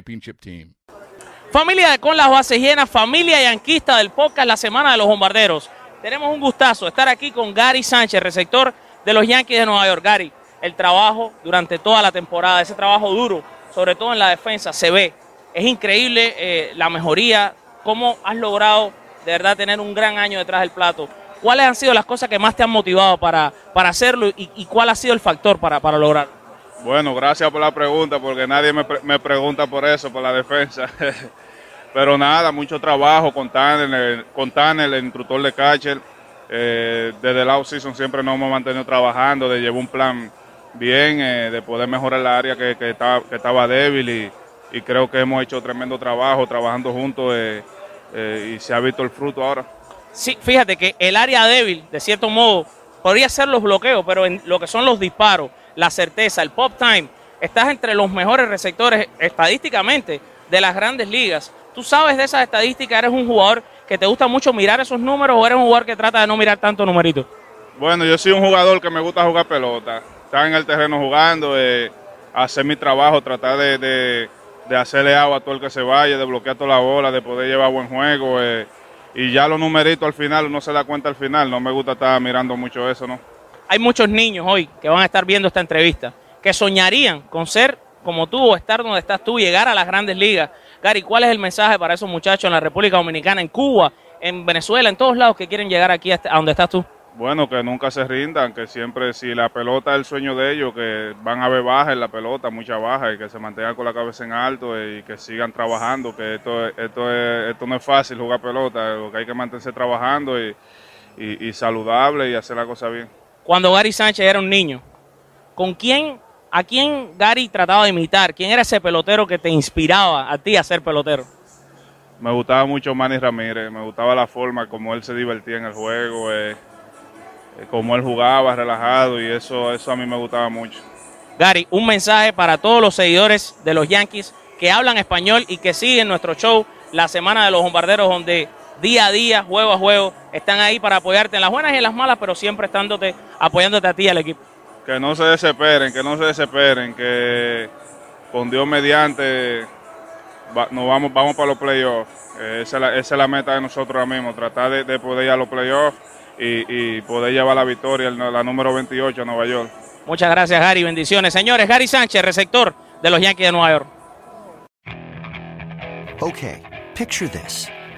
championship team. Familia de Con las Bases Llenas, familia yanquista del podcast La Semana de los Bombarderos. Tenemos un gustazo estar aquí con Gary Sánchez, receptor de los Yankees de Nueva York. Gary, el trabajo durante toda la temporada, ese trabajo duro, sobre todo en la defensa, se ve. Es increíble eh, la mejoría, cómo has logrado de verdad tener un gran año detrás del plato. ¿Cuáles han sido las cosas que más te han motivado para, para hacerlo y, y cuál ha sido el factor para, para lograrlo? Bueno, gracias por la pregunta, porque nadie me, me pregunta por eso, por la defensa. Pero nada, mucho trabajo con Tanner, con Tanner el instructor de catcher. Eh, desde la off-season siempre nos hemos mantenido trabajando, de llevar un plan bien, eh, de poder mejorar el área que, que, estaba, que estaba débil y, y, creo que hemos hecho tremendo trabajo trabajando juntos eh, y se ha visto el fruto ahora. Sí, fíjate que el área débil, de cierto modo, podría ser los bloqueos, pero en lo que son los disparos, la certeza, el pop time, estás entre los mejores receptores estadísticamente de las grandes ligas. Tú sabes de esas estadísticas, eres un jugador que te gusta mucho mirar esos números o eres un jugador que trata de no mirar tanto numeritos. Bueno, yo soy un jugador que me gusta jugar pelota, estar en el terreno jugando, eh, hacer mi trabajo, tratar de, de, hacerle agua a todo el que se vaya, de bloquear toda la bola, de poder llevar buen juego. Eh, y ya los numeritos al final, uno se da cuenta al final, no me gusta estar mirando mucho eso, ¿no? Hay muchos niños hoy que van a estar viendo esta entrevista, que soñarían con ser como tú o estar donde estás tú, llegar a las grandes ligas. Gary, ¿cuál es el mensaje para esos muchachos en la República Dominicana, en Cuba, en Venezuela, en todos lados que quieren llegar aquí a donde estás tú? Bueno, que nunca se rindan, que siempre, si la pelota es el sueño de ellos, que van a ver baja en la pelota, mucha baja, y que se mantengan con la cabeza en alto y que sigan trabajando, que esto, esto, es, esto no es fácil jugar pelota, lo que hay que mantenerse trabajando y, saludable y hacer la cosa bien. Cuando Gary Sánchez era un niño, ¿con quién ¿A quién Gary trataba de imitar? ¿Quién era ese pelotero que te inspiraba a ti a ser pelotero? Me gustaba mucho Manny Ramírez, me gustaba la forma como él se divertía en el juego, eh, como él jugaba relajado y eso, eso a mí me gustaba mucho. Gary, un mensaje para todos los seguidores de los Yankees que hablan español y que siguen nuestro show La Semana de los Bombarderos, donde día a día, juego a juego, están ahí para apoyarte en las buenas y en las malas, pero siempre estándote, apoyándote a ti y al equipo que no se desesperen, que no se desesperen, que con Dios mediante va, nos vamos, vamos para los playoffs. Eh, esa, es la, esa, es la, meta de nosotros ahora mismo, tratar de, de poder ir a los playoffs y, y, poder llevar la victoria, la número 28 a Nueva York. Muchas gracias, Gary. Bendiciones. Señores, Gary Sánchez, receptor de los Yankees de Nueva York. Okay, picture this.